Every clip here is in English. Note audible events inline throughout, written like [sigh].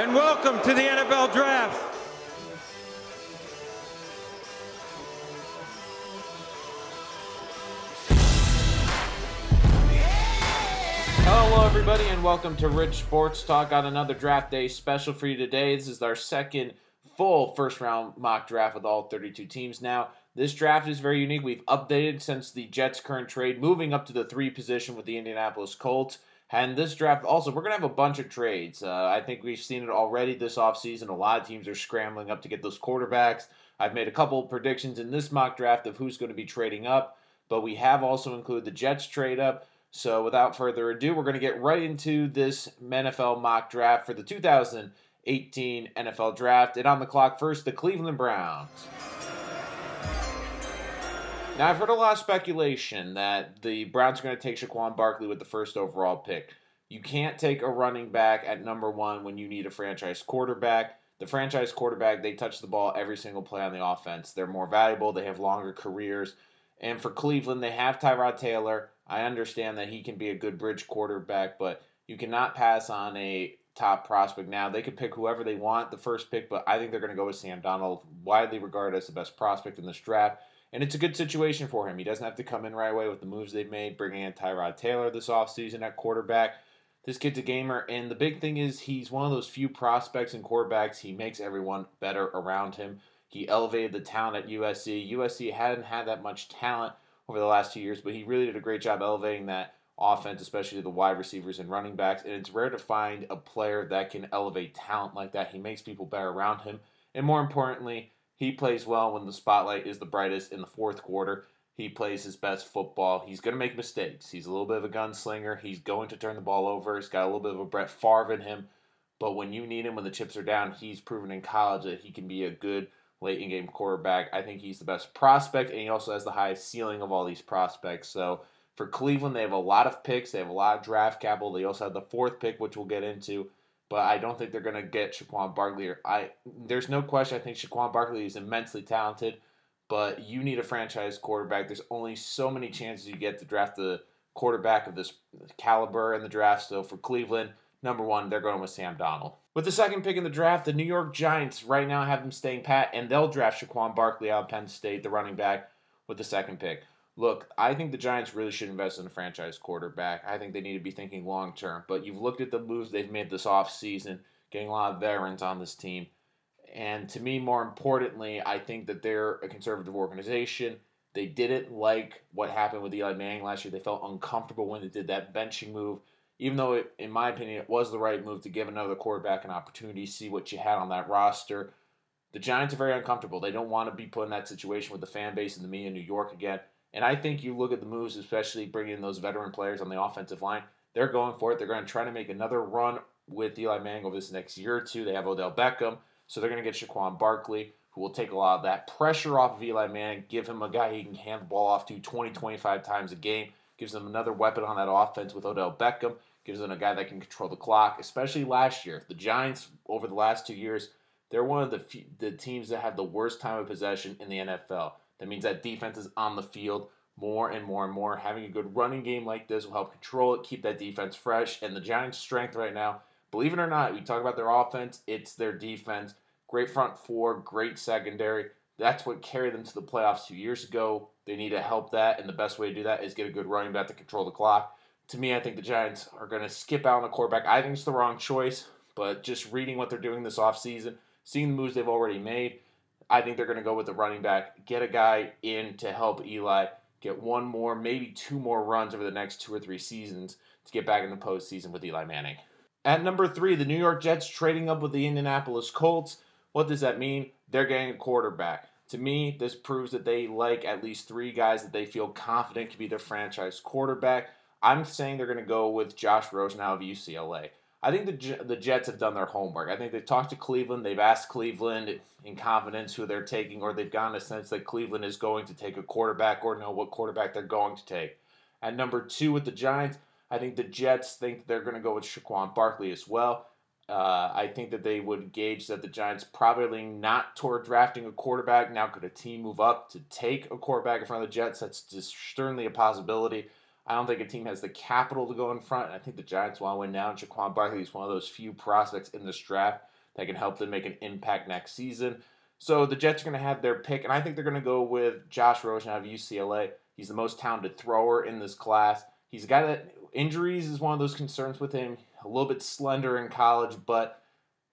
and welcome to the NFL Draft. Hello, everybody, and welcome to Rich Sports Talk. Got another draft day special for you today. This is our second full first round mock draft with all 32 teams now. This draft is very unique. We've updated since the Jets' current trade, moving up to the three position with the Indianapolis Colts. And this draft, also, we're going to have a bunch of trades. Uh, I think we've seen it already this offseason. A lot of teams are scrambling up to get those quarterbacks. I've made a couple predictions in this mock draft of who's going to be trading up, but we have also included the Jets trade up. So without further ado, we're going to get right into this NFL mock draft for the 2018 NFL draft. And on the clock first, the Cleveland Browns. Now, I've heard a lot of speculation that the Browns are going to take Saquon Barkley with the first overall pick. You can't take a running back at number one when you need a franchise quarterback. The franchise quarterback, they touch the ball every single play on the offense. They're more valuable, they have longer careers. And for Cleveland, they have Tyrod Taylor. I understand that he can be a good bridge quarterback, but you cannot pass on a top prospect now. They could pick whoever they want the first pick, but I think they're going to go with Sam Darnold, widely regarded as the best prospect in this draft. And it's a good situation for him. He doesn't have to come in right away with the moves they've made, bringing in Tyrod Taylor this offseason at quarterback. This kid's a gamer, and the big thing is he's one of those few prospects and quarterbacks. He makes everyone better around him. He elevated the talent at USC. USC hadn't had that much talent over the last two years, but he really did a great job elevating that offense, especially the wide receivers and running backs. And it's rare to find a player that can elevate talent like that. He makes people better around him. And more importantly, he plays well when the spotlight is the brightest in the fourth quarter. He plays his best football. He's going to make mistakes. He's a little bit of a gunslinger. He's going to turn the ball over. He's got a little bit of a Brett Favre in him. But when you need him, when the chips are down, he's proven in college that he can be a good late in game quarterback. I think he's the best prospect, and he also has the highest ceiling of all these prospects. So for Cleveland, they have a lot of picks. They have a lot of draft capital. They also have the fourth pick, which we'll get into but I don't think they're going to get Saquon Barkley. I there's no question. I think Saquon Barkley is immensely talented, but you need a franchise quarterback. There's only so many chances you get to draft the quarterback of this caliber in the draft. So for Cleveland, number one, they're going with Sam Darnold. With the second pick in the draft, the New York Giants right now have them staying pat, and they'll draft Saquon Barkley out of Penn State, the running back, with the second pick. Look, I think the Giants really should invest in a franchise quarterback. I think they need to be thinking long term. But you've looked at the moves they've made this offseason, getting a lot of veterans on this team. And to me, more importantly, I think that they're a conservative organization. They didn't like what happened with Eli Manning last year. They felt uncomfortable when they did that benching move, even though, it, in my opinion, it was the right move to give another quarterback an opportunity, see what you had on that roster. The Giants are very uncomfortable. They don't want to be put in that situation with the fan base and the media in New York again. And I think you look at the moves, especially bringing in those veteran players on the offensive line, they're going for it. They're going to try to make another run with Eli Manning over this next year or two. They have Odell Beckham, so they're going to get Saquon Barkley, who will take a lot of that pressure off of Eli Manning, give him a guy he can hand the ball off to 20, 25 times a game, gives them another weapon on that offense with Odell Beckham, gives them a guy that can control the clock, especially last year. The Giants, over the last two years, they're one of the, the teams that have the worst time of possession in the NFL. That means that defense is on the field more and more and more. Having a good running game like this will help control it, keep that defense fresh. And the Giants' strength right now, believe it or not, we talk about their offense, it's their defense. Great front four, great secondary. That's what carried them to the playoffs two years ago. They need to help that, and the best way to do that is get a good running back to control the clock. To me, I think the Giants are going to skip out on the quarterback. I think it's the wrong choice, but just reading what they're doing this offseason, seeing the moves they've already made, I think they're going to go with the running back, get a guy in to help Eli, get one more, maybe two more runs over the next two or three seasons to get back in the postseason with Eli Manning. At number three, the New York Jets trading up with the Indianapolis Colts. What does that mean? They're getting a quarterback. To me, this proves that they like at least three guys that they feel confident can be their franchise quarterback. I'm saying they're going to go with Josh Rosen out of UCLA. I think the the Jets have done their homework. I think they've talked to Cleveland. They've asked Cleveland in confidence who they're taking, or they've gotten a sense that Cleveland is going to take a quarterback or know what quarterback they're going to take. At number two with the Giants, I think the Jets think they're going to go with Saquon Barkley as well. Uh, I think that they would gauge that the Giants probably not toward drafting a quarterback. Now, could a team move up to take a quarterback in front of the Jets? That's certainly a possibility. I don't think a team has the capital to go in front. I think the Giants want to win now. And Saquon Barkley is one of those few prospects in this draft that can help them make an impact next season. So the Jets are going to have their pick, and I think they're going to go with Josh Rosen out of UCLA. He's the most talented thrower in this class. He's a guy that injuries is one of those concerns with him. A little bit slender in college, but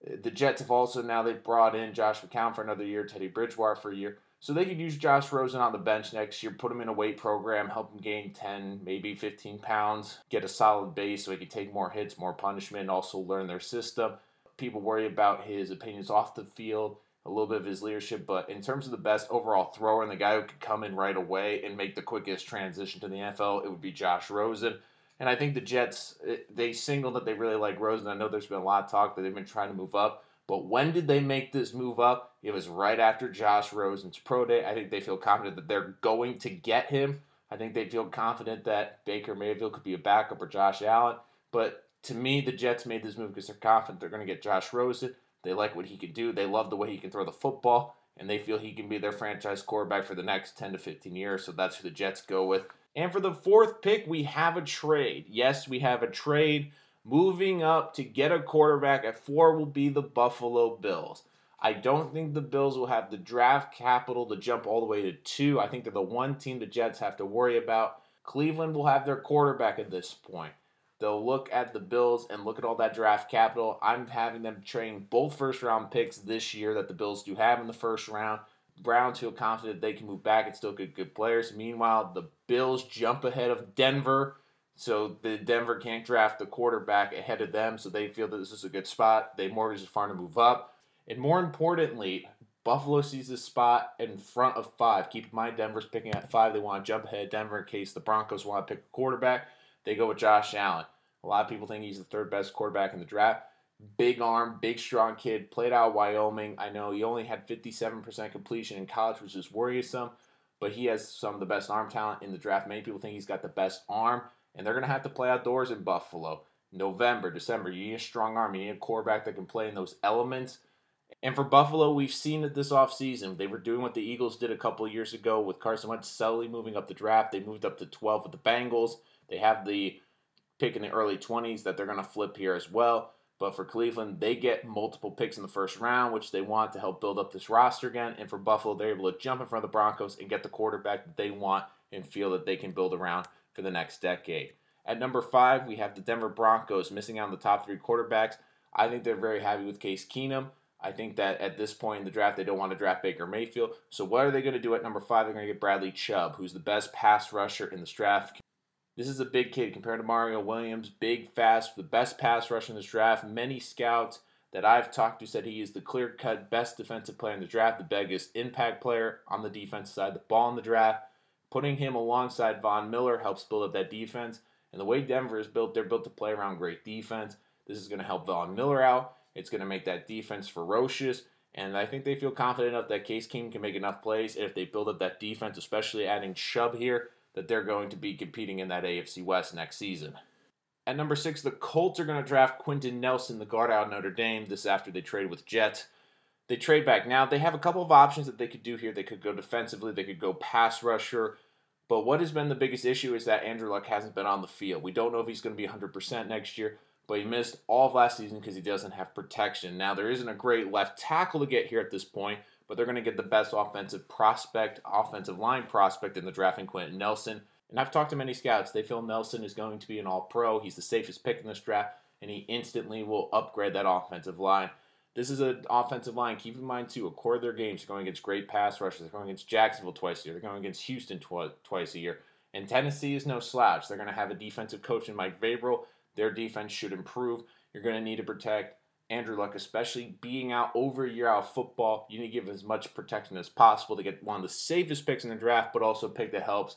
uh, the Jets have also now they've brought in Josh McCown for another year, Teddy Bridgewater for a year. So they could use Josh Rosen on the bench next year, put him in a weight program, help him gain 10, maybe 15 pounds, get a solid base so he can take more hits, more punishment, and also learn their system. People worry about his opinions off the field, a little bit of his leadership, but in terms of the best overall thrower and the guy who could come in right away and make the quickest transition to the NFL, it would be Josh Rosen. And I think the Jets, eh, they singled that they really like Rosen. I know there's been a lot of talk that they've been trying to move up. But when did they make this move up? It was right after Josh Rosen's pro day. I think they feel confident that they're going to get him. I think they feel confident that Baker Mayfield could be a backup or Josh Allen. But to me, the Jets made this move because they're confident they're going to get Josh Rosen. They like what he can do. They love the way he can throw the football, and they feel he can be their franchise quarterback for the next 10 to 15 years. So that's who the Jets go with. And for the fourth pick, we have a trade. Yes, we have a trade. Moving up to get a quarterback at four will be the Buffalo Bills. I don't think the Bills will have the draft capital to jump all the way to two. I think they're the one team the Jets have to worry about. Cleveland will have their quarterback at this point. They'll look at the Bills and look at all that draft capital. I'm having them train both first round picks this year that the Bills do have in the first round. Browns feel confident they can move back and still get good players. Meanwhile, the Bills jump ahead of Denver so the Denver can't draft the quarterback ahead of them, so they feel that this is a good spot. They mortgage the farm to move up. And more importantly, Buffalo sees this spot in front of five. Keep in mind, Denver's picking at five. They want to jump ahead Denver in case the Broncos want to pick a quarterback. They go with Josh Allen. A lot of people think he's the third best quarterback in the draft. Big arm, big strong kid, played out Wyoming. I know he only had 57% completion in college, which is worrisome, but he has some of the best arm talent in the draft. Many people think he's got the best arm and they're going to have to play outdoors in Buffalo. November, December, you need a strong arm. You need a quarterback that can play in those elements. And for Buffalo, we've seen it this offseason. They were doing what the Eagles did a couple of years ago with Carson Wentz subtly moving up the draft. They moved up to 12 with the Bengals. They have the pick in the early 20s that they're going to flip here as well. But for Cleveland, they get multiple picks in the first round, which they want to help build up this roster again. And for Buffalo, they're able to jump in front of the Broncos and get the quarterback that they want and feel that they can build around for the next decade. At number five, we have the Denver Broncos missing out on the top three quarterbacks. I think they're very happy with Case Keenum. I think that at this point in the draft, they don't want to draft Baker Mayfield. So what are they going to do at number five? They're going to get Bradley Chubb, who's the best pass rusher in this draft. This is a big kid compared to Mario Williams, big, fast, the best pass rusher in this draft. Many scouts that I've talked to said he is the clear-cut best defensive player in the draft, the biggest impact player on the defense side, the ball in the draft. Putting him alongside Von Miller helps build up that defense. And the way Denver is built, they're built to play around great defense. This is going to help Von Miller out. It's going to make that defense ferocious. And I think they feel confident enough that Case Keenum can make enough plays. And if they build up that defense, especially adding Chubb here, that they're going to be competing in that AFC West next season. At number six, the Colts are going to draft Quenton Nelson, the guard out of Notre Dame, this after they trade with Jets. They trade back. Now, they have a couple of options that they could do here. They could go defensively, they could go pass rusher. But what has been the biggest issue is that Andrew Luck hasn't been on the field. We don't know if he's going to be 100% next year, but he missed all of last season because he doesn't have protection. Now, there isn't a great left tackle to get here at this point, but they're going to get the best offensive prospect, offensive line prospect in the draft in Quenton Nelson. And I've talked to many scouts. They feel Nelson is going to be an all pro. He's the safest pick in this draft, and he instantly will upgrade that offensive line. This is an offensive line. Keep in mind, too, a core of their games are going against great pass rushers. They're going against Jacksonville twice a year. They're going against Houston tw- twice a year. And Tennessee is no slouch. They're going to have a defensive coach in Mike Vrabel. Their defense should improve. You're going to need to protect Andrew Luck, especially being out over a year out of football. You need to give as much protection as possible to get one of the safest picks in the draft, but also pick that helps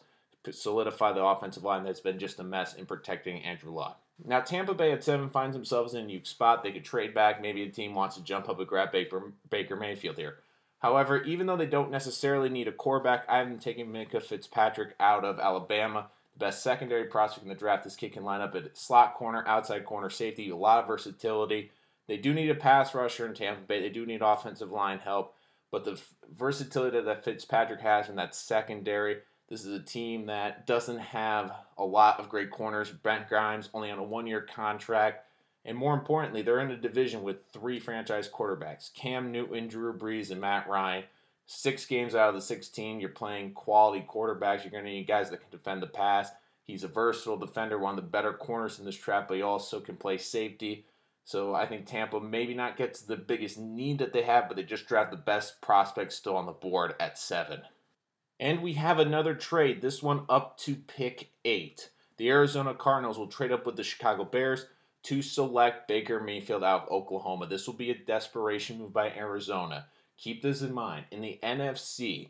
solidify the offensive line that's been just a mess in protecting Andrew Luck. Now, Tampa Bay at seven finds themselves in a unique spot. They could trade back. Maybe a team wants to jump up and grab Baker, Baker Mayfield here. However, even though they don't necessarily need a quarterback, I'm taking Minkah Fitzpatrick out of Alabama. The best secondary prospect in the draft. This kid can line up at slot corner, outside corner, safety, a lot of versatility. They do need a pass rusher in Tampa Bay. They do need offensive line help. But the versatility that Fitzpatrick has in that secondary, This is a team that doesn't have a lot of great corners. Brent Grimes only on a one year contract. And more importantly, they're in a division with three franchise quarterbacks Cam Newton, Drew Brees, and Matt Ryan. Six games out of the 16, you're playing quality quarterbacks. You're going to need guys that can defend the pass. He's a versatile defender, one of the better corners in this trap, but he also can play safety. So I think Tampa maybe not gets the biggest need that they have, but they just draft the best prospects still on the board at seven. And we have another trade, this one up to pick eight. The Arizona Cardinals will trade up with the Chicago Bears to select Baker Mayfield out of Oklahoma. This will be a desperation move by Arizona. Keep this in mind. In the NFC,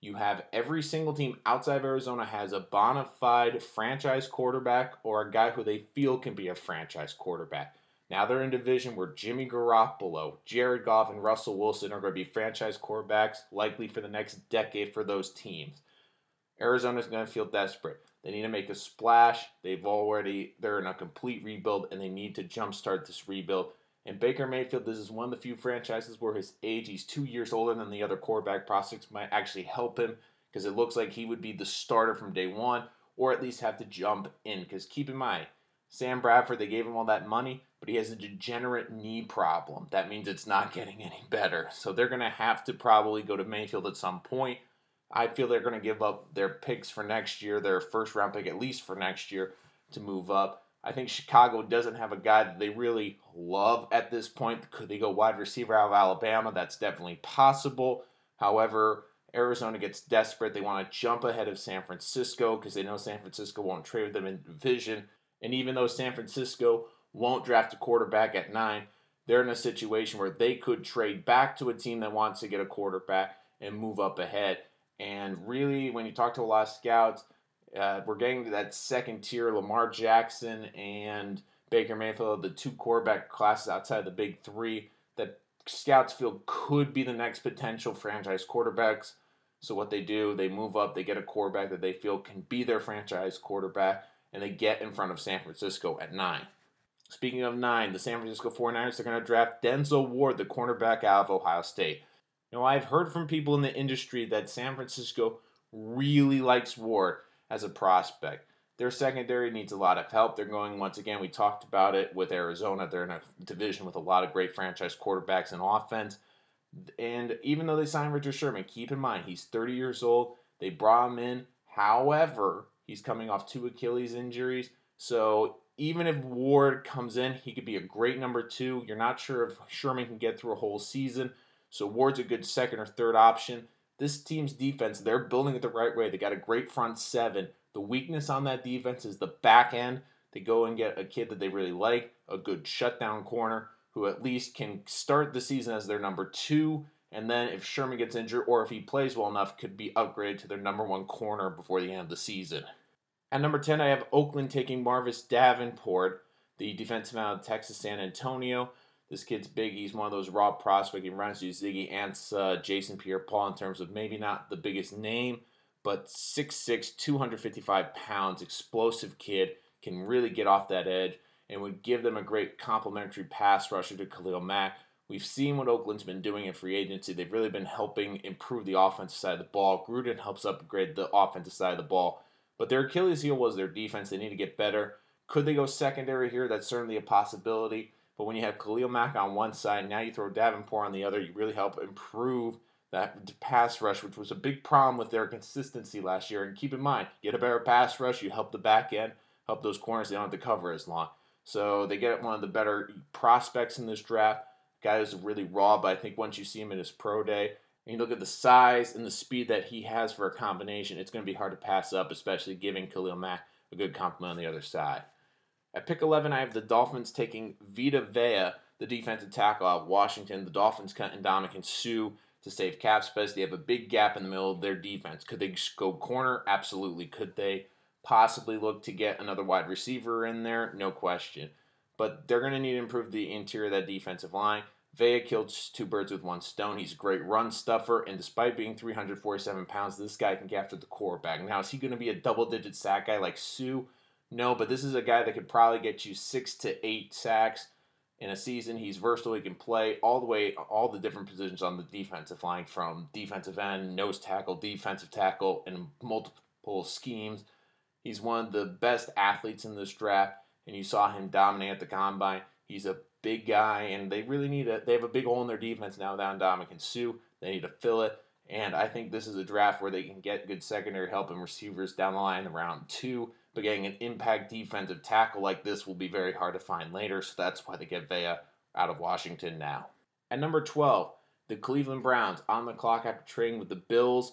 you have every single team outside of Arizona has a bona fide franchise quarterback or a guy who they feel can be a franchise quarterback. Now they're in division where Jimmy Garoppolo, Jared Goff, and Russell Wilson are going to be franchise quarterbacks, likely for the next decade for those teams. Arizona's going to feel desperate. They need to make a splash. They've already they're in a complete rebuild, and they need to jumpstart this rebuild. And Baker Mayfield, this is one of the few franchises where his age, he's two years older than the other quarterback prospects, might actually help him because it looks like he would be the starter from day one, or at least have to jump in. Because keep in mind, Sam Bradford, they gave him all that money, but he has a degenerate knee problem. That means it's not [laughs] getting any better. So they're going to have to probably go to Mayfield at some point. I feel they're going to give up their picks for next year, their first round pick at least for next year to move up. I think Chicago doesn't have a guy that they really love at this point. Could they go wide receiver out of Alabama? That's definitely possible. However, Arizona gets desperate. They want to jump ahead of San Francisco because they know San Francisco won't trade with them in division. And even though San Francisco won't draft a quarterback at nine, they're in a situation where they could trade back to a team that wants to get a quarterback and move up ahead. And really, when you talk to a lot of scouts, uh, we're getting to that second tier Lamar Jackson and Baker Mayfield, the two quarterback classes outside the big three that scouts feel could be the next potential franchise quarterbacks. So, what they do, they move up, they get a quarterback that they feel can be their franchise quarterback, and they get in front of San Francisco at nine. Speaking of nine, the San Francisco 49ers are going to draft Denzel Ward, the cornerback out of Ohio State. Now, I've heard from people in the industry that San Francisco really likes Ward as a prospect. Their secondary needs a lot of help. They're going, once again, we talked about it with Arizona. They're in a division with a lot of great franchise quarterbacks and offense. And even though they signed Richard Sherman, keep in mind, he's 30 years old. They brought him in. However, he's coming off two Achilles injuries. So even if Ward comes in, he could be a great number two. You're not sure if Sherman can get through a whole season. So Ward's a good second or third option. This team's defense, they're building it the right way. They got a great front seven. The weakness on that defense is the back end. They go and get a kid that they really like, a good shutdown corner who at least can start the season as their number two. And then if Sherman gets injured or if he plays well enough, could be upgraded to their number one corner before the end of the season. At number 10, I have Oakland taking Marcus Davenport, the defensive end of Texas San Antonio. This kid's big. He's one of those raw prospects. He runs you Ziggy Ansah, Jason Pierre Paul in terms of maybe not the biggest name, but 6'6, 255 pounds, explosive kid, can really get off that edge and would give them a great complementary pass rusher to Khalil Mack. We've seen what Oakland's been doing in free agency. They've really been helping improve the offensive side of the ball. Gruden helps upgrade the offensive side of the ball. But their Achilles heel was their defense. They need to get better. Could they go secondary here? That's certainly a possibility. But when you have Khalil Mack on one side, now you throw Davenport on the other, you really help improve that pass rush, which was a big problem with their consistency last year. And keep in mind, get a better pass rush, you help the back end, help those corners, they don't have to cover as long. So they get one of the better prospects in this draft. Guy is really raw, but I think once you see him in his pro day, and you look at the size and the speed that he has for a combination, it's going to be hard to pass up, especially giving Khalil Mack a good compliment on the other side. At pick 11, I have the Dolphins taking Vita Vea, the defensive tackle out of Washington. The Dolphins cut Ndamukong Suh to save cap space. They have a big gap in the middle of their defense. Could they go corner? Absolutely. Could they possibly look to get another wide receiver in there? No question. But they're going to need to improve the interior of that defensive line. Vea killed two birds with one stone. He's a great run stuffer, and despite being 347 pounds, this guy can get after the quarterback. Now, is he going to be a double digit sack guy like Suh? No, but this is a guy that could probably get you six to eight sacks in a season. He's versatile. He can play all the way, all the different positions on the defensive line from defensive end, nose tackle, defensive tackle, and multiple schemes. He's one of the best athletes in this draft, and you saw him dominate at the combine. He's a big guy, and they really need a. They have a big hole in their defense now without Ndamukong Suh. They need to fill it, and I think this is a draft where they can get good secondary help and receivers down the line in round two. But getting an impact defensive tackle like this will be very hard to find later, so that's why they get Vea out of Washington now. At number 12, the Cleveland Browns on the clock after trading with the Bills.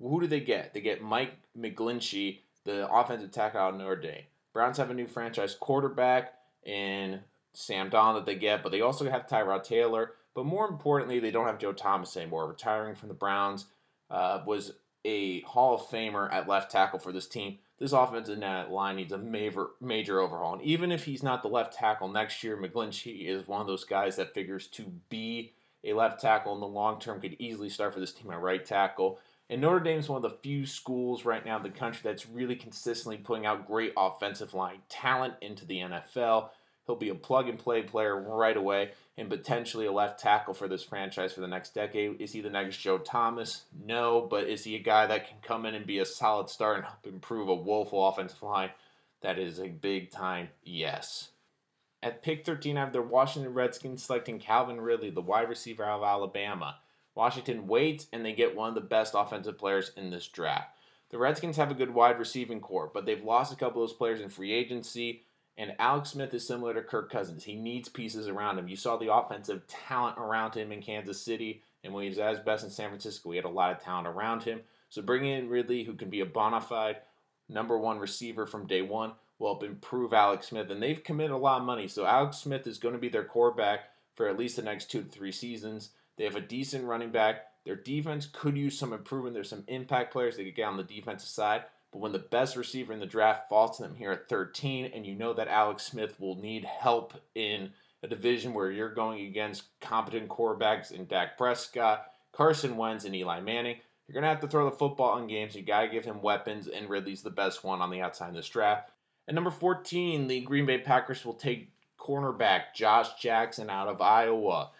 Who do they get? They get Mike McGlinchey, the offensive tackle out of Notre Dame. Browns have a new franchise quarterback in Sam Darnold that they get, but they also have Tyrod Taylor. But more importantly, they don't have Joe Thomas anymore. Retiring from the Browns uh, was a Hall of Famer at left tackle for this team. This offensive line needs a major major overhaul. And even if he's not the left tackle next year, McGlinchey is one of those guys that figures to be a left tackle in the long term, could easily start for this team at right tackle. And Notre Dame is one of the few schools right now in the country that's really consistently putting out great offensive line talent into the NFL. He'll be a plug and play player right away and potentially a left tackle for this franchise for the next decade. Is he the next Joe Thomas? No, but is he a guy that can come in and be a solid star and help improve a woeful offensive line? That is a big time yes. At pick 13, I have the Washington Redskins selecting Calvin Ridley, the wide receiver out of Alabama. Washington waits and they get one of the best offensive players in this draft. The Redskins have a good wide receiving corps, but they've lost a couple of those players in free agency. And Alex Smith is similar to Kirk Cousins. He needs pieces around him. You saw the offensive talent around him in Kansas City, and when he was at his best in San Francisco, he had a lot of talent around him. So bringing in Ridley, who can be a bona fide number one receiver from day one, will help improve Alex Smith. And they've committed a lot of money. So Alex Smith is going to be their quarterback for at least the next two to three seasons. They have a decent running back. Their defense could use some improvement. There's some impact players they could get on the defensive side. But when the best receiver in the draft falls to them here at 13, and you know that Alex Smith will need help in a division where you're going against competent quarterbacks in Dak Prescott, Carson Wentz, and Eli Manning, you're going to have to throw the football in games. You got to give him weapons, and Ridley's the best one on the outside in this draft. At number 14, the Green Bay Packers will take cornerback Josh Jackson out of Iowa.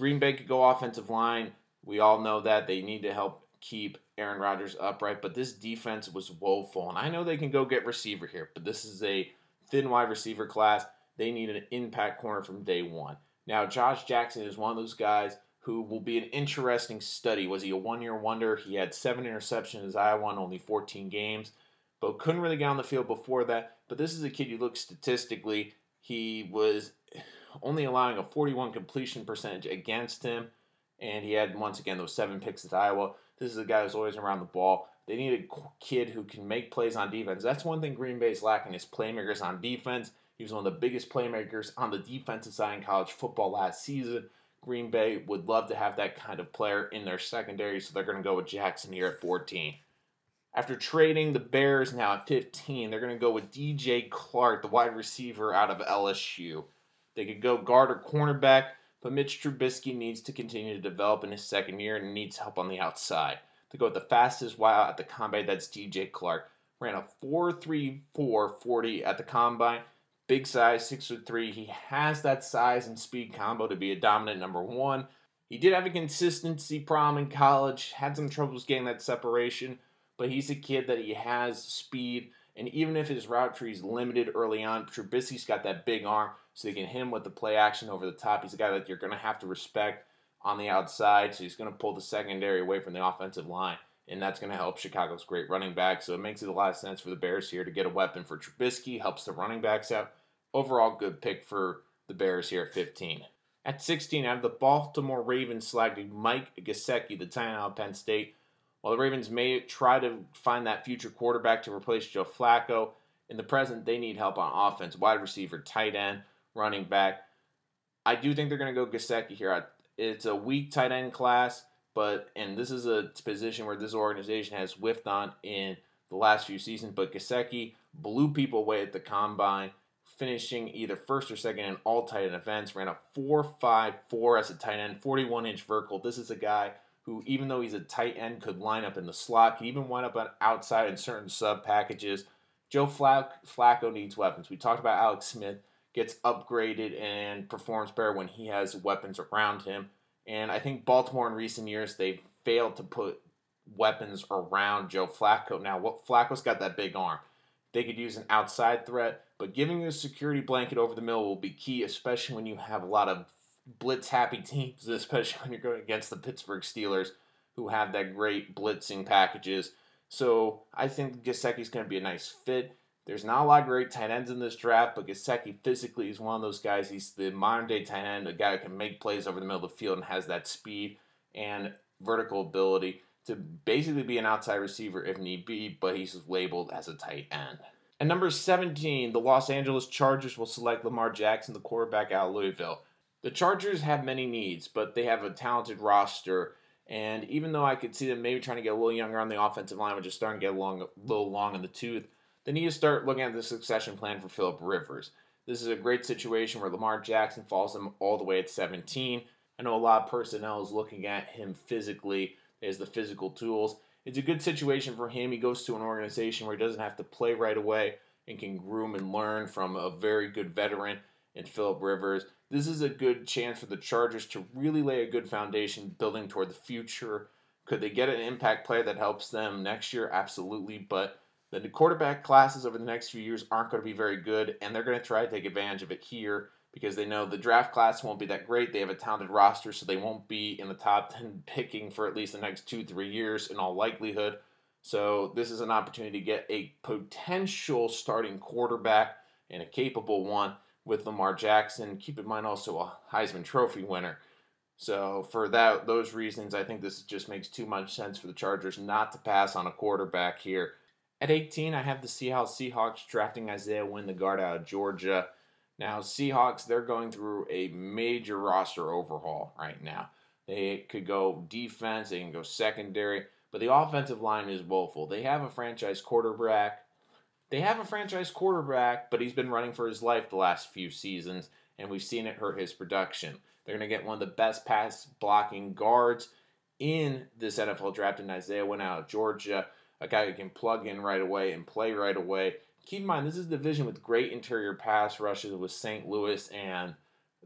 Green Bay could go offensive line. We all know that they need to help keep Aaron Rodgers upright, but this defense was woeful. And I know they can go get receiver here, but this is a thin wide receiver class. They need an impact corner from day one. Now, Josh Jackson is one of those guys who will be an interesting study. Was he a one year wonder? He had seven interceptions as Iowa in only 14 games, but couldn't really get on the field before that. But this is a kid you look statistically, he was only allowing a 41 completion percentage against him, and he had once again those seven picks at Iowa. This is a guy who's always around the ball. They need a kid who can make plays on defense. That's one thing Green Bay is lacking is playmakers on defense. He was one of the biggest playmakers on the defensive side in college football last season. Green Bay would love to have that kind of player in their secondary, so they're going to go with Jackson here at 14. After trading the Bears now at 15, they're going to go with DJ Chark, the wide receiver out of LSU. They could go guard or cornerback. But Mitch Trubisky needs to continue to develop in his second year and needs help on the outside. To go with the fastest wide at the combine, that's DJ Chark. Ran a 4.34 40 at the combine. Big size, 6'3. He has that size and speed combo to be a dominant number one. He did have a consistency problem in college, had some troubles getting that separation, but he's a kid that he has speed. And even if his route tree is limited early on, Trubisky's got that big arm so they can hit him with the play action over the top. He's a guy that you're going to have to respect on the outside, so he's going to pull the secondary away from the offensive line, and that's going to help Chicago's great running back. So it makes it a lot of sense for the Bears here to get a weapon for Trubisky, helps the running backs out. Overall, good pick for the Bears here at 15. At 16, I have the Baltimore Ravens selecting Mike Gesicki, the tight end out of Penn State. While the Ravens may try to find that future quarterback to replace Joe Flacco, in the present, they need help on offense, wide receiver, tight end running back. I do think they're going to go Gesicki here. It's a weak tight end class, but and this is a position where this organization has whiffed on in the last few seasons. But Gesicki blew people away at the combine, finishing either first or second in all tight end events. Ran a 4.54 as a tight end, 41 inch vertical. This is a guy who, even though he's a tight end, could line up in the slot, could even wind up on outside in certain sub packages. Joe Flacco needs weapons. We talked about Alex Smith gets upgraded and performs better when he has weapons around him. And I think Baltimore in recent years they've failed to put weapons around Joe Flacco. Now, what Flacco's got that big arm. They could use an outside threat, but giving you a security blanket over the middle will be key, especially when you have a lot of blitz happy [laughs] teams, especially when you're going against the Pittsburgh Steelers, who have that great blitzing packages. So I think Gesicki's going to be a nice fit. There's not a lot of great tight ends in this draft, but Gesicki physically is one of those guys. He's the modern day tight end, a guy who can make plays over the middle of the field and has that speed and vertical ability to basically be an outside receiver if need be, but he's labeled as a tight end. At number 17, the Los Angeles Chargers will select Lamar Jackson, the quarterback out of Louisville. The Chargers have many needs, but they have a talented roster. And even though I could see them maybe trying to get a little younger on the offensive line, which is starting to get a, a little long in the tooth, they need to start looking at the succession plan for Philip Rivers. This is a great situation where Lamar Jackson falls them all the way at 17. I know a lot of personnel is looking at him physically as the physical tools. It's a good situation for him. He goes to an organization where he doesn't have to play right away and can groom and learn from a very good veteran in Philip Rivers. This is a good chance for the Chargers to really lay a good foundation building toward the future. Could they get an impact player that helps them next year? Absolutely. But the quarterback classes over the next few years aren't going to be very good, and they're going to try to take advantage of it here because they know the draft class won't be that great. They have a talented roster, so they won't be in the top 10 picking for at least the next two, three years in all likelihood. So, this is an opportunity to get a potential starting quarterback and a capable one with Lamar Jackson. Keep in mind also a Heisman Trophy winner. So, for that those reasons, I think this just makes too much sense for the Chargers not to pass on a quarterback here. At 18, I have the Seattle Seahawks drafting Isaiah Wynn, the guard out of Georgia. Now, Seahawks, they're going through a major roster overhaul right now. They could go defense, they can go secondary, but the offensive line is woeful. They have a franchise quarterback. They have a franchise quarterback, but he's been running for his life the last few seasons, and we've seen it hurt his production. They're going to get one of the best pass blocking guards in this NFL draft in Isaiah Wynn out of Georgia, a guy who can plug in right away and play right away keep in mind this is a division with great interior pass rushes with St. Louis and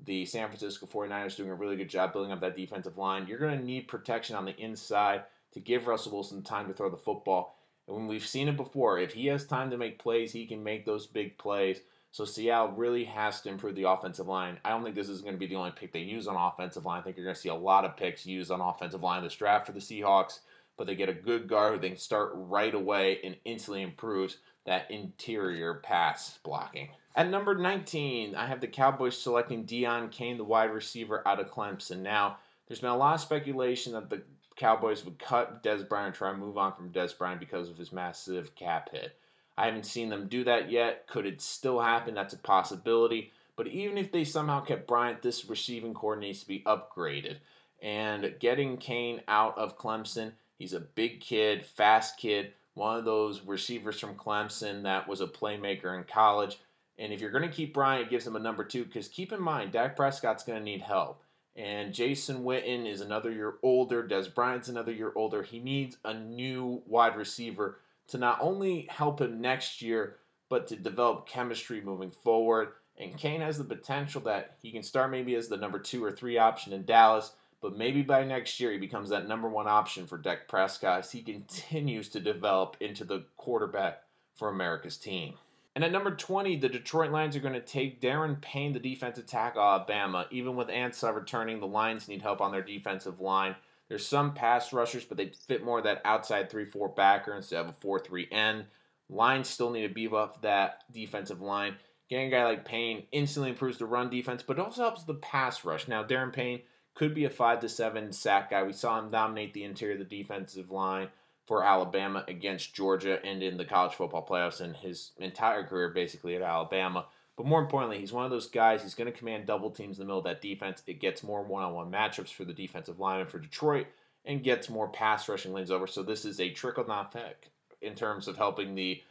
the San Francisco 49ers doing a really good job building up that defensive line. You're going to need protection on the inside to give Russell Wilson time to throw the football. And we've seen it before, if he has time to make plays, he can make those big plays. So Seattle really has to improve the offensive line. I don't think this is going to be the only pick they use on offensive line. I think you're going to see a lot of picks used on offensive line this draft for the Seahawks. But they get a good guard who they can start right away and instantly improves that interior pass blocking. At number 19, I have the Cowboys selecting Deon Cain, the wide receiver out of Clemson. Now, there's been a lot of speculation that the Cowboys would cut Dez Bryant and try to move on from Dez Bryant because of his massive cap hit. I haven't seen them do that yet. Could it still happen? That's a possibility. But even if they somehow kept Bryant, this receiving corps needs to be upgraded. And getting Cain out of Clemson, he's a big kid, fast kid, one of those receivers from Clemson that was a playmaker in college. And if you're going to keep Bryant, it gives him a number two because keep in mind, Dak Prescott's going to need help. And Jason Witten is another year older. Dez Bryant's another year older. He needs a new wide receiver to not only help him next year, but to develop chemistry moving forward. And Cain has the potential that he can start maybe as the number two or three option in Dallas, but maybe by next year, he becomes that number one option for Dak Prescott as he continues to develop into the quarterback for America's team. And at number 20, the Detroit Lions are going to take Da'Ron Payne, the defensive tackle Alabama. Even with Ansah returning, the Lions need help on their defensive line. There's some pass rushers, but they fit more that outside 3 4 backer instead of a 4 3 end. Lions still need to beef up that defensive line. Getting a guy like Payne instantly improves the run defense, but also helps the pass rush. Now, Da'Ron Payne could be a five to seven sack guy. We saw him dominate the interior of the defensive line for Alabama against Georgia and in the college football playoffs in his entire career, basically at Alabama. But more importantly, he's one of those guys. He's going to command double teams in the middle of that defense. It gets more one-on-one matchups for the defensive lineman for Detroit, and gets more pass rushing lanes over. So this is a trickle down effect in terms of helping the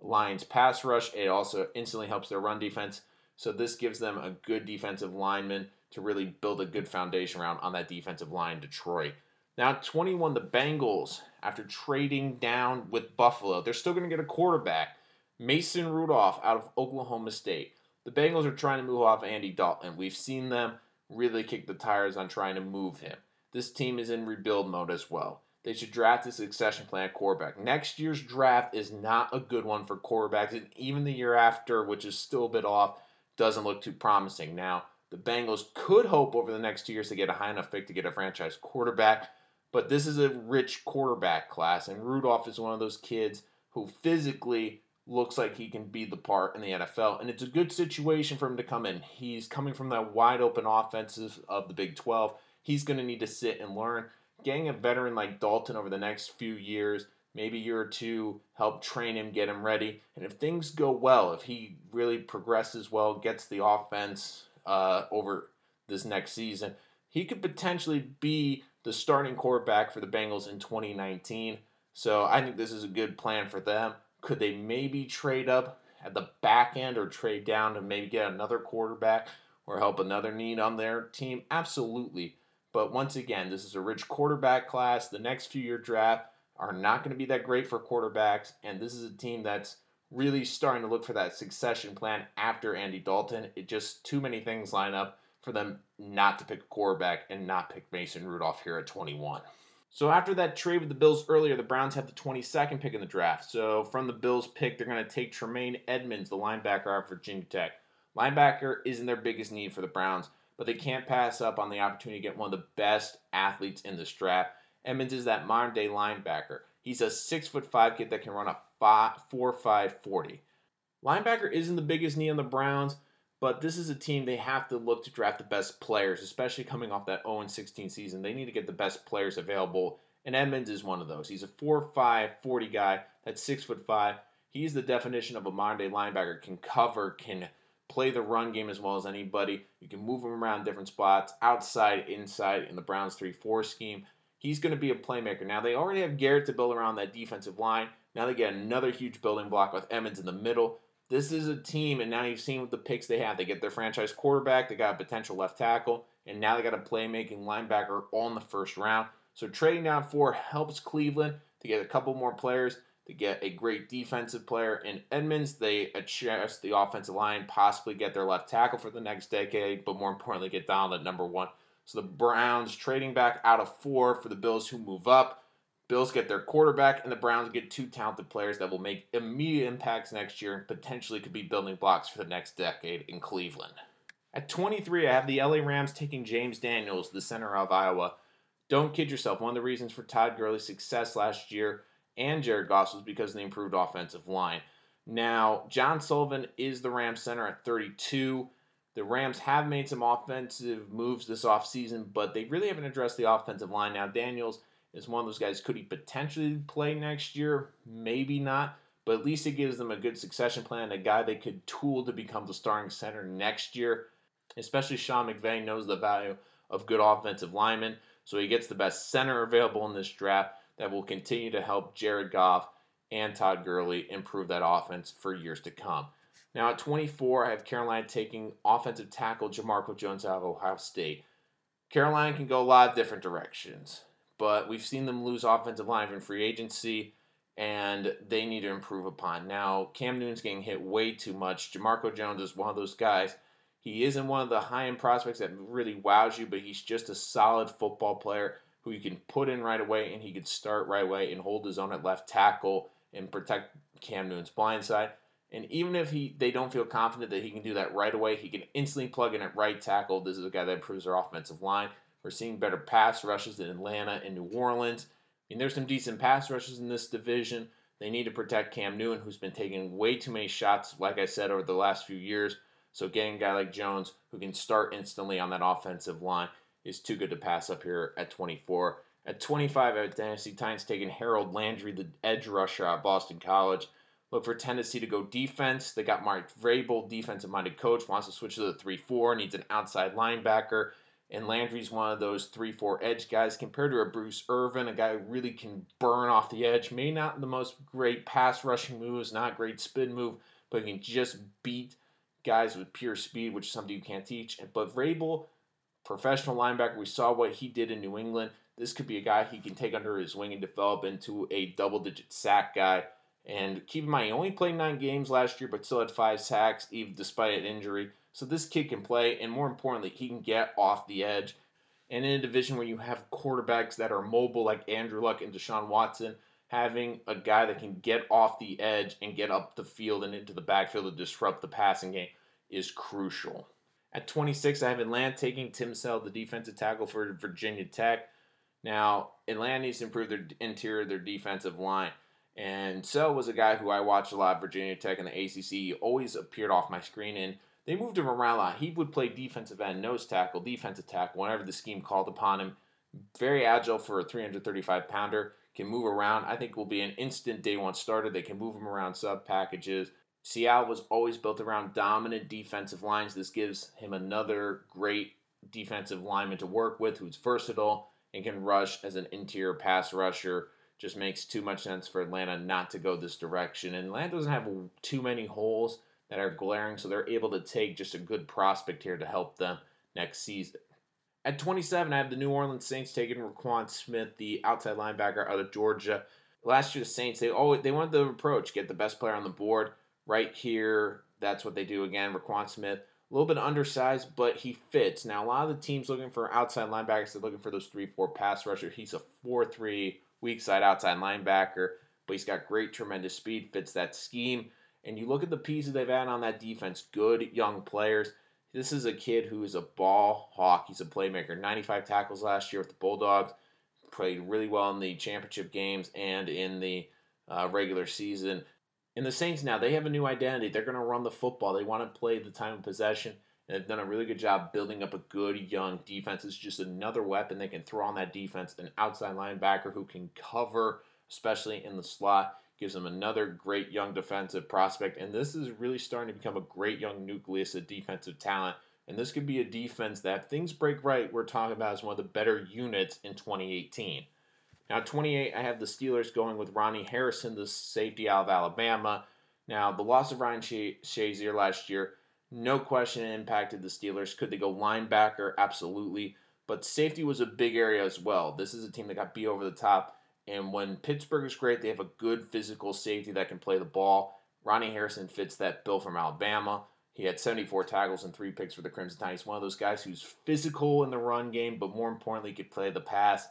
Lions pass rush. It also instantly helps their run defense. So this gives them a good defensive lineman to really build a good foundation around on that defensive line, Detroit. Now, 21, the Bengals, after trading down with Buffalo, they're still going to get a quarterback, Mason Rudolph out of Oklahoma State. The Bengals are trying to move off Andy Dalton. We've seen them really kick the tires on trying to move him. This team is in rebuild mode as well. they should draft a succession plan quarterback. Next year's draft is not a good one for quarterbacks, and even the year after, which is still a bit off, doesn't look too promising. Now, the Bengals could hope over the next two years to get a high enough pick to get a franchise quarterback, but this is a rich quarterback class, and Rudolph is one of those kids who physically looks like he can be the part in the NFL, and it's a good situation for him to come in. He's coming from that wide open offenses of the Big 12. He's going to need to sit and learn getting a veteran like Dalton over the next few years, maybe year or two, help train him, get him ready. And if things go well, if he really progresses well, gets the offense uh, over this next season, he could potentially be the starting quarterback for the Bengals in 2019. So I think this is a good plan for them. Could they maybe trade up at the back end or trade down to maybe get another quarterback or help another need on their team? Absolutely. But once again, this is a rich quarterback class. The next few year draft are not going to be that great for quarterbacks, and this is a team that's really starting to look for that succession plan after Andy Dalton. It just too many things line up for them not to pick quarterback and not pick Mason Rudolph here at 21. So after that trade with the Bills earlier, the Browns have the 22nd pick in the draft. So from the Bills pick, they're going to take Tremaine Edmunds, the linebacker out of Virginia Tech. Linebacker isn't their biggest need for the Browns, but they can't pass up on the opportunity to get one of the best athletes in this draft. Edmunds is that modern day linebacker. He's a six foot five kid that can run a five, four five forty. Linebacker isn't the biggest need on the Browns, but this is a team they have to look to draft the best players, especially coming off that 0 16 season. They need to get the best players available, and Edmunds is one of those. He's a 4 5 40 guy that's six foot five. He's the definition of a modern day linebacker. Can cover, can play the run game as well as anybody. You can move him around different spots, outside, inside, in the Browns 3 4 scheme. He's going to be a playmaker. Now, they already have Garrett to build around that defensive line. Now they get another huge building block with Edmunds in the middle. This is a team, and now you've seen what the picks they have. They get their franchise quarterback, they got a potential left tackle, and now they got a playmaking linebacker in the first round. So trading down four helps Cleveland to get a couple more players to get a great defensive player in Edmunds. They adjust the offensive line, possibly get their left tackle for the next decade, but more importantly, get down at number one. So the Browns trading back out of four for the Bills who move up. Bills get their quarterback, and the Browns get two talented players that will make immediate impacts next year and potentially could be building blocks for the next decade in Cleveland. At 23, I have the LA Rams taking James Daniels, the center of Iowa. Don't kid yourself. One of the reasons for Todd Gurley's success last year and Jared Goff was because of the improved offensive line. Now, John Sullivan is the Rams center at 32. The Rams have made some offensive moves this offseason, but they really haven't addressed the offensive line. Now, Daniels is one of those guys. Could he potentially play next year? Maybe not, but at least it gives them a good succession plan, a guy they could tool to become the starting center next year. Especially Sean McVay knows the value of good offensive linemen, so he gets the best center available in this draft that will continue to help Jared Goff and Todd Gurley improve that offense for years to come. Now at 24, I have Carolina taking offensive tackle Jamarco Jones out of Ohio State. Carolina can go a lot of different directions, but we've seen them lose offensive line in free agency, and they need to improve upon. Now, Cam Newton's getting hit way too much. Jamarco Jones is one of those guys. He isn't one of the high end prospects that really wows you, but he's just a solid football player who you can put in right away, and he could start right away and hold his own at left tackle and protect Cam Newton's blind side. And even if he they don't feel confident that he can do that right away, he can instantly plug in at right tackle. This is a guy that improves their offensive line. We're seeing better pass rushes in Atlanta and New Orleans. I mean, there's some decent pass rushes in this division. They need to protect Cam Newton, who's been taking way too many shots, like I said, over the last few years. So getting a guy like Jones who can start instantly on that offensive line is too good to pass up here at 24. At 25, at Tennessee Titans taking Harold Landry, the edge rusher at Boston College. Look for Tennessee to go defense. They got Mark Vrabel, defensive minded coach, wants to switch to the 3 4, needs an outside linebacker. And Landry's one of those 3 4 edge guys compared to a Bruce Irvin, a guy who really can burn off the edge. May not the most great pass rushing moves, not great spin move, but he can just beat guys with pure speed, which is something you can't teach. But Vrabel professional linebacker. We saw what he did in New England. This could be a guy he can take under his wing and develop into a double digit sack guy. And keep in mind, he only played nine games last year, but still had five sacks, even despite an injury. So this kid can play, and more importantly, he can get off the edge. And in a division where you have quarterbacks that are mobile like Andrew Luck and Deshaun Watson, having a guy that can get off the edge and get up the field and into the backfield to disrupt the passing game is crucial. At 26, I have Atlanta taking Tim Settle, the defensive tackle for Virginia Tech. Now, Atlanta needs to improve their interior, their defensive line. And Settle was a guy who I watched a lot, Virginia Tech and the ACC. He always appeared off my screen, and they moved him around a lot. He would play defensive end, nose tackle, defensive tackle, whenever the scheme called upon him. Very agile for a 335 pounder, can move around. I think will be an instant day one starter. They can move him around sub packages. Seattle was always built around dominant defensive lines. This gives him another great defensive lineman to work with who's versatile and can rush as an interior pass rusher. Just makes too much sense for Atlanta not to go this direction. And Atlanta doesn't have too many holes that are glaring, so they're able to take just a good prospect here to help them next season. At 27, I have the New Orleans Saints taking Roquan Smith, the outside linebacker out of Georgia. Last year, the Saints they always they wanted the approach, get the best player on the board. Right here, that's what they do again. Roquan Smith, a little bit undersized, but he fits. Now, a lot of the teams looking for outside linebackers, they're looking for those 3 4 pass rusher. He's a 4 3 weak side outside linebacker, but he's got great, tremendous speed, fits that scheme. And you look at the pieces they've had on that defense, good young players. This is a kid who is a ball hawk. He's a playmaker. 95 tackles last year with the Bulldogs. Played really well in the championship games and in the uh, regular season. In the Saints now, they have a new identity. They're going to run the football. They want to play the time of possession. And they've done a really good job building up a good young defense. It's just another weapon they can throw on that defense. An outside linebacker who can cover, especially in the slot, gives them another great young defensive prospect. And this is really starting to become a great young nucleus of defensive talent. And this could be a defense that, if things break right, we're talking about as one of the better units in 2018. Now, 28, I have the Steelers going with Ronnie Harrison, the safety out of Alabama. Now, the loss of Ryan Shazier last year, no question it impacted the Steelers. Could they go linebacker? Absolutely. But safety was a big area as well. This is a team that got beat over the top. And when Pittsburgh is great, they have a good physical safety that can play the ball. Ronnie Harrison fits that bill from Alabama. He had 74 tackles and three picks for the Crimson Tide. He's one of those guys who's physical in the run game, but more importantly, could play the pass.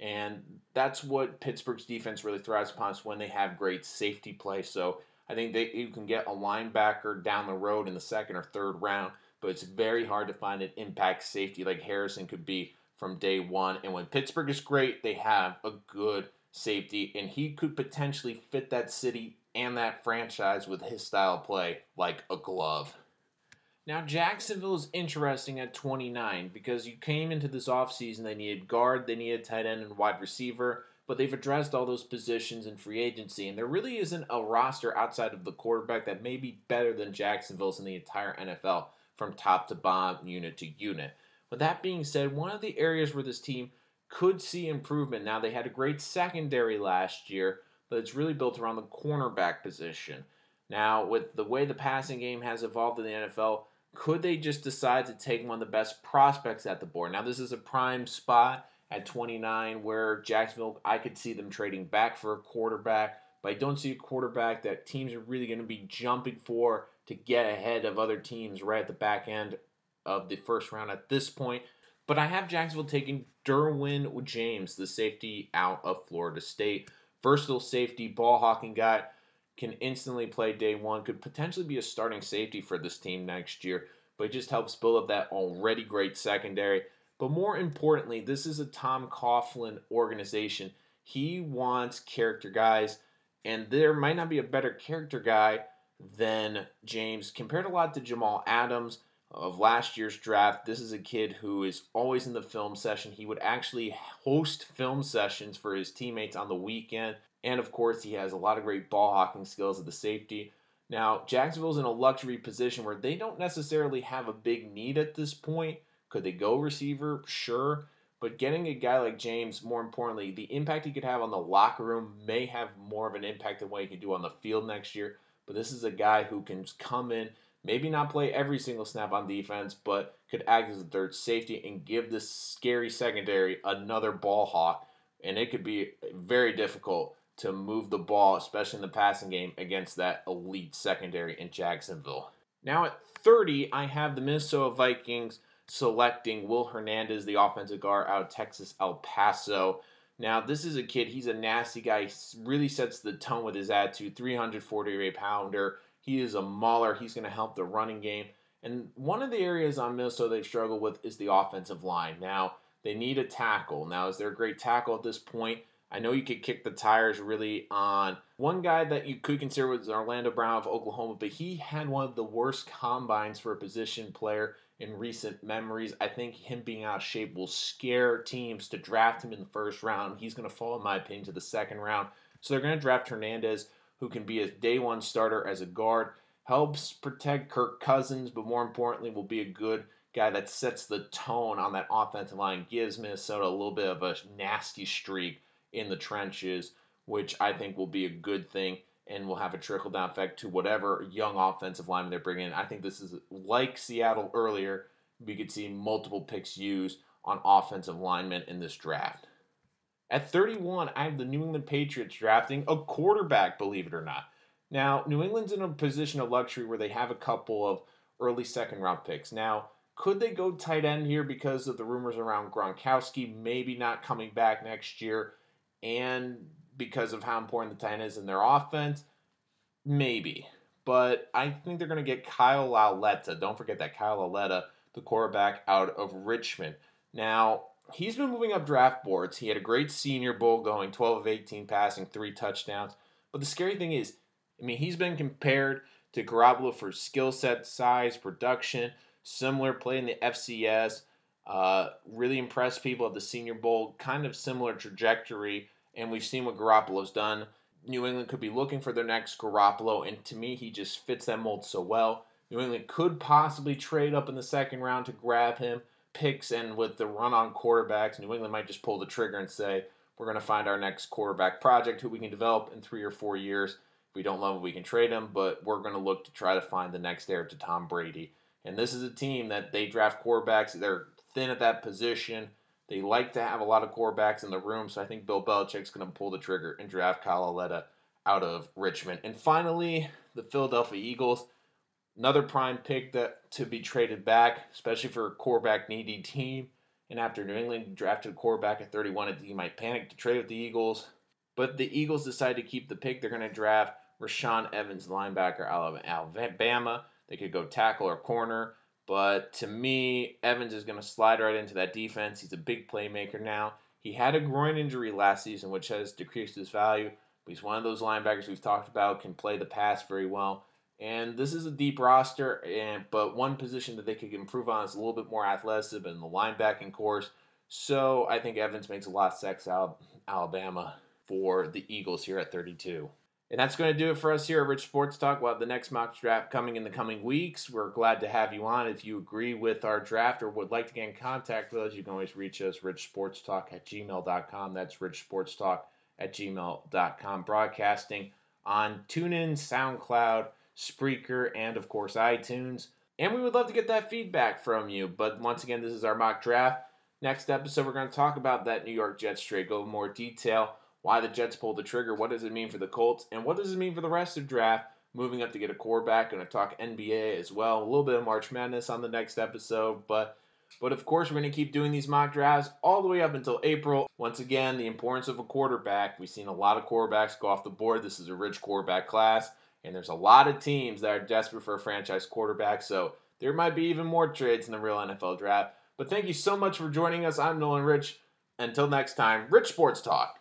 And that's what Pittsburgh's defense really thrives upon is when they have great safety play. So I think they you can get a linebacker down the road in the second or third round, but it's very hard to find an impact safety like Harrison could be from day one. And when Pittsburgh is great, they have a good safety, and he could potentially fit that city and that franchise with his style of play like a glove. Now, Jacksonville is interesting at 29 because you came into this offseason, they needed guard, they needed tight end and wide receiver, but they've addressed all those positions in free agency, and there really isn't a roster outside of the quarterback that may be better than Jacksonville's in the entire NFL from top to bottom, unit to unit. With that being said, one of the areas where this team could see improvement now, they had a great secondary last year, but it's really built around the cornerback position. Now, with the way the passing game has evolved in the NFL, could they just decide to take one of the best prospects at the board? Now, this is a prime spot at 29 where Jacksonville, I could see them trading back for a quarterback, but I don't see a quarterback that teams are really going to be jumping for to get ahead of other teams right at the back end of the first round at this point. But I have Jacksonville taking Derwin James, the safety out of Florida State. Versatile safety, ball hawking guy can instantly play day one, could potentially be a starting safety for this team next year, but it just helps build up that already great secondary. But more importantly, this is a Tom Coughlin organization. He wants character guys, and there might not be a better character guy than James compared a lot to Jamal Adams of last year's draft. This is a kid who is always in the film session. He would actually host film sessions for his teammates on the weekend. And of course, he has a lot of great ball hawking skills at the safety. Now, Jacksonville's in a luxury position where they don't necessarily have a big need at this point. Could they go receiver? Sure. But getting a guy like James, more importantly, the impact he could have on the locker room may have more of an impact than what he can do on the field next year. But this is a guy who can come in, maybe not play every single snap on defense, but could act as a third safety and give this scary secondary another ball hawk. And it could be very difficult to move the ball, especially in the passing game, against that elite secondary in Jacksonville. Now at 30, I have the Minnesota Vikings selecting Will Hernandez, the offensive guard out of Texas El Paso. Now, this is a kid, he's a nasty guy. He really sets the tone with his attitude. 348 pounder. He is a mauler. He's going to help the running game. And one of the areas on Minnesota they've struggled with is the offensive line. Now, they need a tackle. Now, is there a great tackle at this point? I know you could kick the tires really on one guy that you could consider was Orlando Brown of Oklahoma, but he had one of the worst combines for a position player in recent memories. I think him being out of shape will scare teams to draft him in the first round. He's going to fall, in my opinion, to the second round. So they're going to draft Hernandez, who can be a day one starter as a guard, helps protect Kirk Cousins, but more importantly, will be a good guy that sets the tone on that offensive line, gives Minnesota a little bit of a nasty streak in the trenches, which I think will be a good thing and will have a trickle down effect to whatever young offensive lineman they're bringing in. I think this is like Seattle earlier. We could see multiple picks used on offensive linemen in this draft. At 31, I have the New England Patriots drafting a quarterback, believe it or not. Now, New England's in a position of luxury where they have a couple of early second round picks. Now, could they go tight end here because of the rumors around Gronkowski maybe not coming back next year? and because of how important the tight end is in their offense, maybe. But I think they're going to get Kyle Lauletta. Don't forget that Kyle Lauletta, the quarterback out of Richmond. Now, he's been moving up draft boards. He had a great senior bowl going 12 of 18 passing, three touchdowns. But the scary thing is, I mean, he's been compared to Garoppolo for skill set, size, production, similar play in the FCS. Uh, really impressed people at the Senior Bowl. Kind of similar trajectory and we've seen what Garoppolo's done. New England could be looking for their next Garoppolo, and to me, he just fits that mold so well. New England could possibly trade up in the second round to grab him. Picks and with the run on quarterbacks, New England might just pull the trigger and say, We're going to find our next quarterback project who we can develop in three or four years. If we don't love him, we can trade him, but we're going to look to try to find the next heir to Tom Brady. And this is a team that they draft quarterbacks, they're thin at that position. They like to have a lot of quarterbacks in the room, so I think Bill Belichick's going to pull the trigger and draft Kyle Lauletta out of Richmond. And finally, the Philadelphia Eagles, another prime pick that to be traded back, especially for a quarterback needy team. And after New England drafted a quarterback at 31, he might panic to trade with the Eagles. But the Eagles decide to keep the pick. They're going to draft Rashaan Evans, linebacker, out of Alabama. They could go tackle or corner. But to me, Evans is going to slide right into that defense. He's a big playmaker now. He had a groin injury last season, which has decreased his value. But he's one of those linebackers we've talked about, can play the pass very well. And this is a deep roster, and but one position that they could improve on is a little bit more athleticism in the linebacking corps. So I think Evans makes a lot of sense out Alabama for the Eagles here at 32. And that's going to do it for us here at Rich Sports Talk. We'll have the next mock draft coming in the coming weeks. We're glad to have you on. If you agree with our draft or would like to get in contact with us, you can always reach us, richsportstalk at gmail.com. That's richsportstalk at gmail.com. Broadcasting on TuneIn, SoundCloud, Spreaker, and of course iTunes. And we would love to get that feedback from you. But once again, this is our mock draft. Next episode, we're going to talk about that New York Jets trade, go more detail why the Jets pulled the trigger, what does it mean for the Colts, and what does it mean for the rest of draft, moving up to get a quarterback. Going to talk NBA as well. A little bit of March Madness on the next episode, but but of course we're going to keep doing these mock drafts all the way up until April. Once again, the importance of a quarterback. We've seen a lot of quarterbacks go off the board. This is a rich quarterback class, and there's a lot of teams that are desperate for a franchise quarterback. So there might be even more trades in the real NFL draft. But thank you so much for joining us. I'm Nolan Rich. Until next time, Rich Sports Talk.